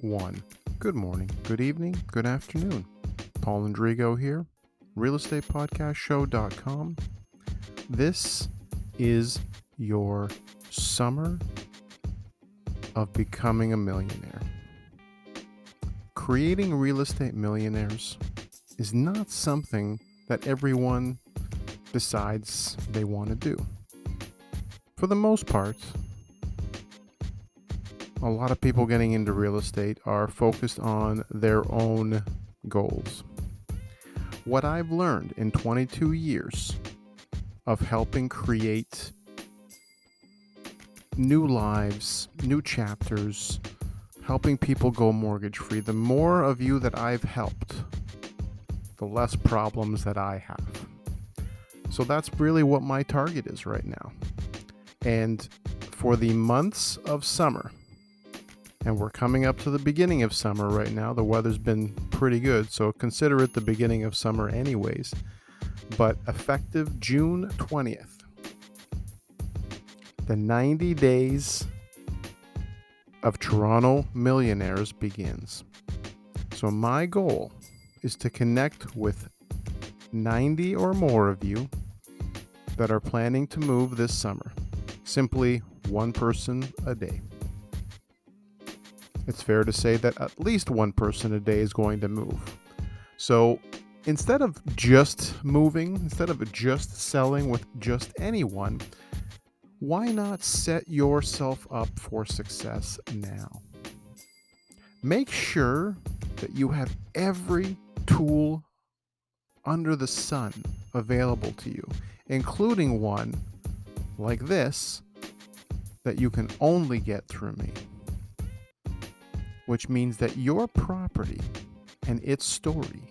one. Good morning, good evening, good afternoon. Paul Indrigo here, realestatepodcastshow.com. This is your summer of becoming a millionaire. Creating real estate millionaires is not something that everyone decides they want to do. For the most part, a lot of people getting into real estate are focused on their own goals. What I've learned in 22 years of helping create new lives, new chapters, helping people go mortgage free, the more of you that I've helped, the less problems that I have. So that's really what my target is right now. And for the months of summer, and we're coming up to the beginning of summer right now. The weather's been pretty good, so consider it the beginning of summer, anyways. But effective June 20th, the 90 days of Toronto Millionaires begins. So, my goal is to connect with 90 or more of you that are planning to move this summer. Simply one person a day it's fair to say that at least one person a day is going to move. So instead of just moving, instead of just selling with just anyone, why not set yourself up for success now? Make sure that you have every tool under the sun available to you, including one like this that you can only get through me which means that your property and its story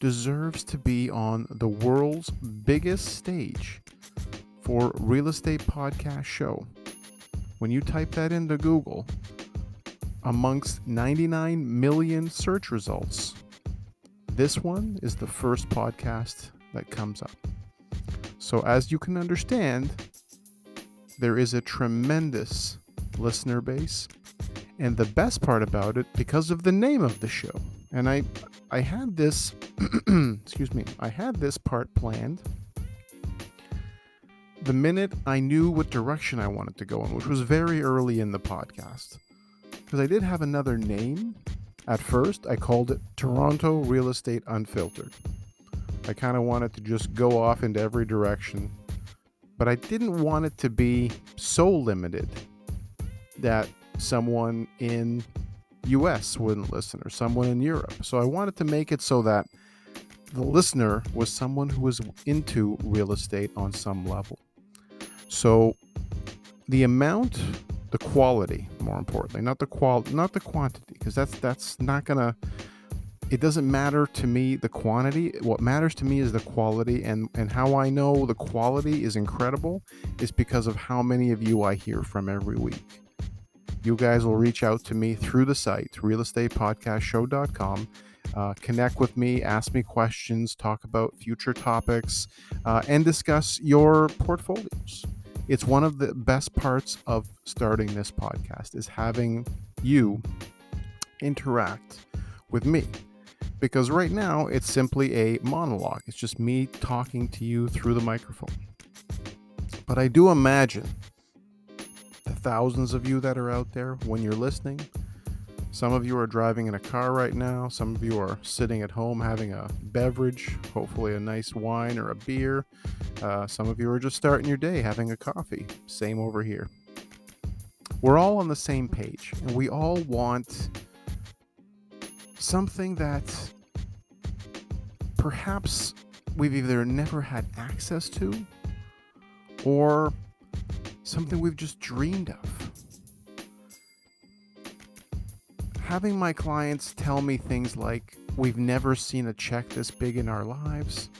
deserves to be on the world's biggest stage for real estate podcast show. When you type that into Google, amongst 99 million search results, this one is the first podcast that comes up. So, as you can understand, there is a tremendous listener base and the best part about it, because of the name of the show, and I, I had this, excuse me, I had this part planned. The minute I knew what direction I wanted to go in, which was very early in the podcast, because I did have another name. At first, I called it Toronto Real Estate Unfiltered. I kind of wanted to just go off into every direction, but I didn't want it to be so limited that someone in US wouldn't listen or someone in Europe. So I wanted to make it so that the listener was someone who was into real estate on some level. So the amount, the quality, more importantly, not the qual not the quantity, because that's that's not gonna it doesn't matter to me the quantity. What matters to me is the quality and and how I know the quality is incredible is because of how many of you I hear from every week you guys will reach out to me through the site, realestatepodcastshow.com. Uh, connect with me, ask me questions, talk about future topics, uh, and discuss your portfolios. It's one of the best parts of starting this podcast is having you interact with me because right now it's simply a monologue. It's just me talking to you through the microphone. But I do imagine thousands of you that are out there when you're listening. Some of you are driving in a car right now. Some of you are sitting at home having a beverage, hopefully a nice wine or a beer. Uh, some of you are just starting your day having a coffee. Same over here. We're all on the same page, and we all want something that perhaps we've either never had access to or something we've just dreamed of. Having my clients tell me things like, we've never seen a check this big in our lives.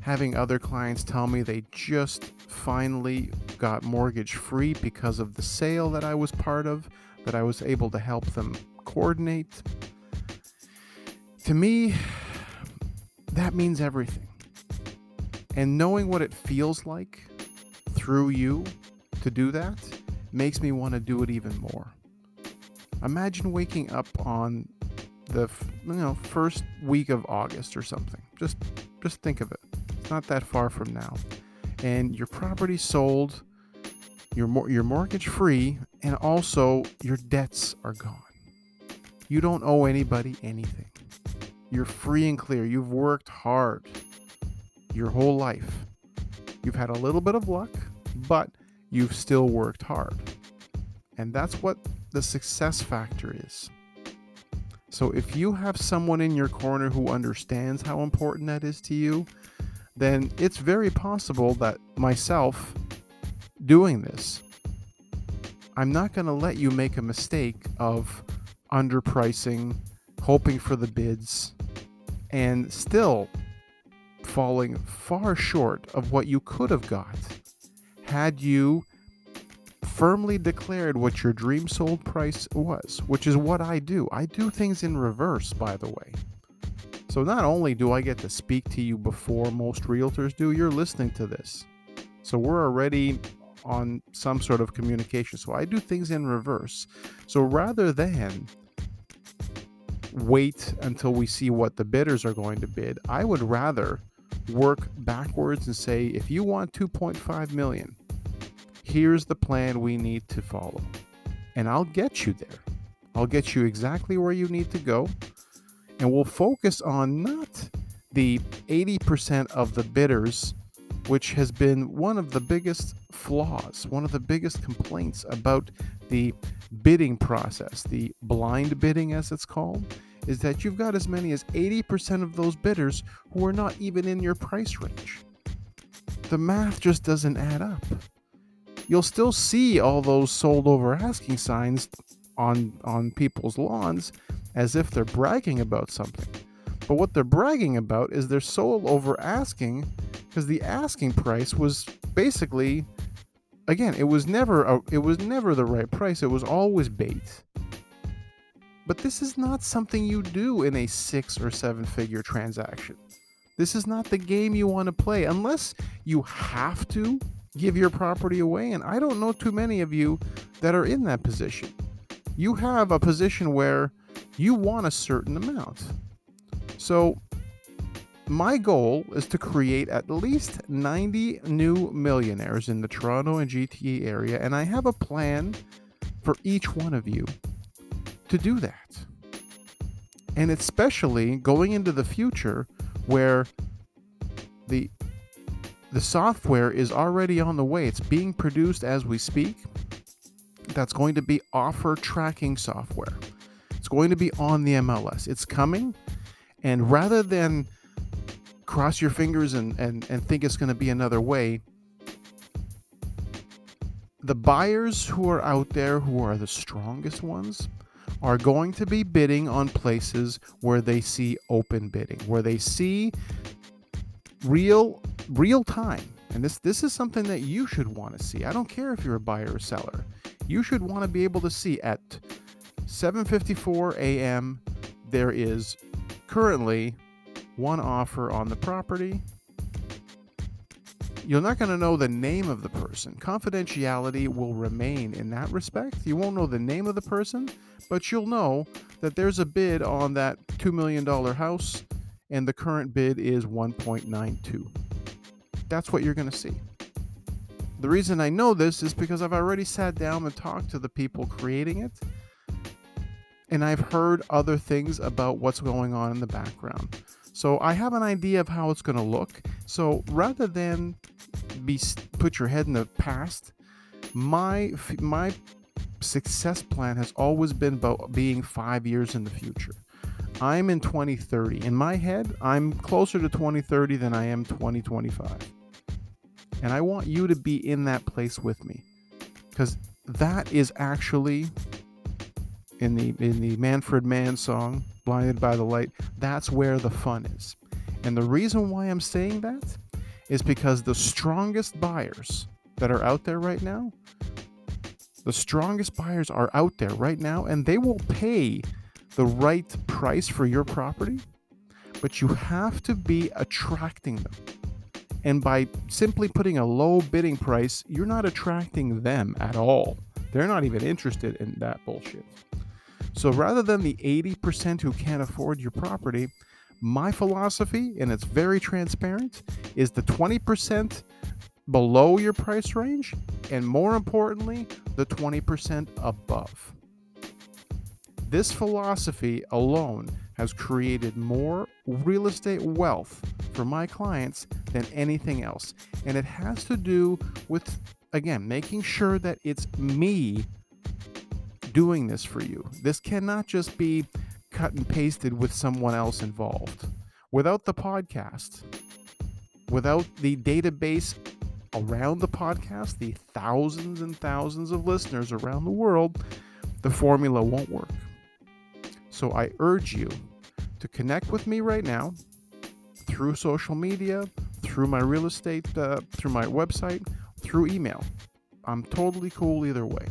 Having other clients tell me they just finally got mortgage free because of the sale that I was part of, that I was able to help them coordinate. To me, that means everything. And knowing what it feels like through you to do that makes me want to do it even more. Imagine waking up on the you know first week of August or something. Just just think of it. It's not that far from now, and your property sold, you're you're mortgage free, and also your debts are gone. You don't owe anybody anything. You're free and clear. You've worked hard your whole life. You've had a little bit of luck, but you've still worked hard. And that's what the success factor is. So if you have someone in your corner who understands how important that is to you, then it's very possible that myself doing this, I'm not going to let you make a mistake of underpricing, hoping for the bids, and still falling far short of what you could have got had you firmly declared what your dream sold price was, which is what I do. I do things in reverse, by the way. So not only do I get to speak to you before most realtors do, you're listening to this. So we're already on some sort of communication. So I do things in reverse. So rather than wait until we see what the bidders are going to bid, I would rather work backwards and say if you want 2.5 million, here's the plan we need to follow. And I'll get you there. I'll get you exactly where you need to go. And we'll focus on not the 80% of the bidders, which has been one of the biggest flaws, one of the biggest complaints about the bidding process, the blind bidding as it's called, is that you've got as many as 80% of those bidders who are not even in your price range. The math just doesn't add up you'll still see all those sold over asking signs on on people's lawns as if they're bragging about something. But what they're bragging about is they're sold over asking because the asking price was basically again, it was never a, it was never the right price. It was always bait. But this is not something you do in a 6 or 7 figure transaction. This is not the game you want to play unless you have to give your property away. And I don't know too many of you that are in that position. You have a position where you want a certain amount. So, my goal is to create at least 90 new millionaires in the Toronto and GTA area, and I have a plan for each one of you to do that. And especially going into the future where the the software is already on the way. It's being produced as we speak. That's going to be offer tracking software. It's going to be on the MLS. It's coming. And rather than cross your fingers and, and, and think it's going to be another way, the buyers who are out there, who are the strongest ones, are going to be bidding on places where they see open bidding, where they see real real time. And this this is something that you should want to see. I don't care if you're a buyer or seller. You should want to be able to see at 7:54 a.m. there is currently one offer on the property. You're not going to know the name of the person. Confidentiality will remain in that respect. You won't know the name of the person, but you'll know that there's a bid on that $2 million house and the current bid is 1.92 that's what you're going to see. The reason I know this is because I've already sat down and talked to the people creating it, and I've heard other things about what's going on in the background. So I have an idea of how it's going to look. So rather than be put your head in the past, my my success plan has always been about being 5 years in the future. I'm in 2030. In my head, I'm closer to 2030 than I am 2025. And I want you to be in that place with me. Because that is actually in the in the Manfred Mann song, Blinded by the Light, that's where the fun is. And the reason why I'm saying that is because the strongest buyers that are out there right now, the strongest buyers are out there right now, and they will pay the right price for your property, but you have to be attracting them. And by simply putting a low bidding price, you're not attracting them at all. They're not even interested in that bullshit. So rather than the 80% who can't afford your property, my philosophy, and it's very transparent, is the 20% below your price range, and more importantly, the 20% above. This philosophy alone has created more real estate wealth for my clients than anything else. And it has to do with, again, making sure that it's me doing this for you. This cannot just be cut and pasted with someone else involved. Without the podcast, without the database around the podcast, the thousands and thousands of listeners around the world, the formula won't work. So I urge you to connect with me right now through social media, through my real estate, uh, through my website, through email. I'm totally cool either way.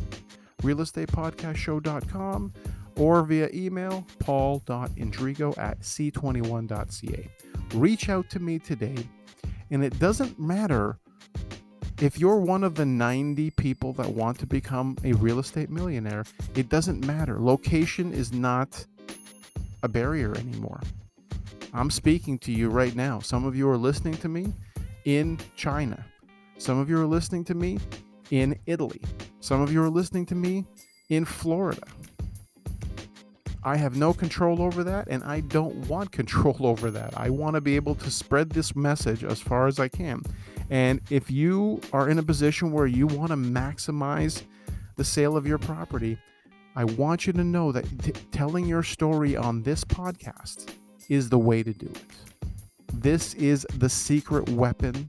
Realestatepodcastshow.com or via email paul.indrigo at c21.ca. Reach out to me today, and it doesn't matter if you're one of the 90 people that want to become a real estate millionaire, it doesn't matter. Location is not a barrier anymore. I'm speaking to you right now. Some of you are listening to me in China. Some of you are listening to me in Italy. Some of you are listening to me in Florida. I have no control over that, and I don't want control over that. I want to be able to spread this message as far as I can. And if you are in a position where you want to maximize the sale of your property, I want you to know that t- telling your story on this podcast is the way to do it. This is the secret weapon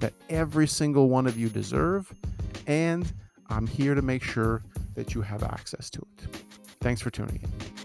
that every single one of you deserve, and I'm here to make sure that you have access to it. Thanks for tuning in.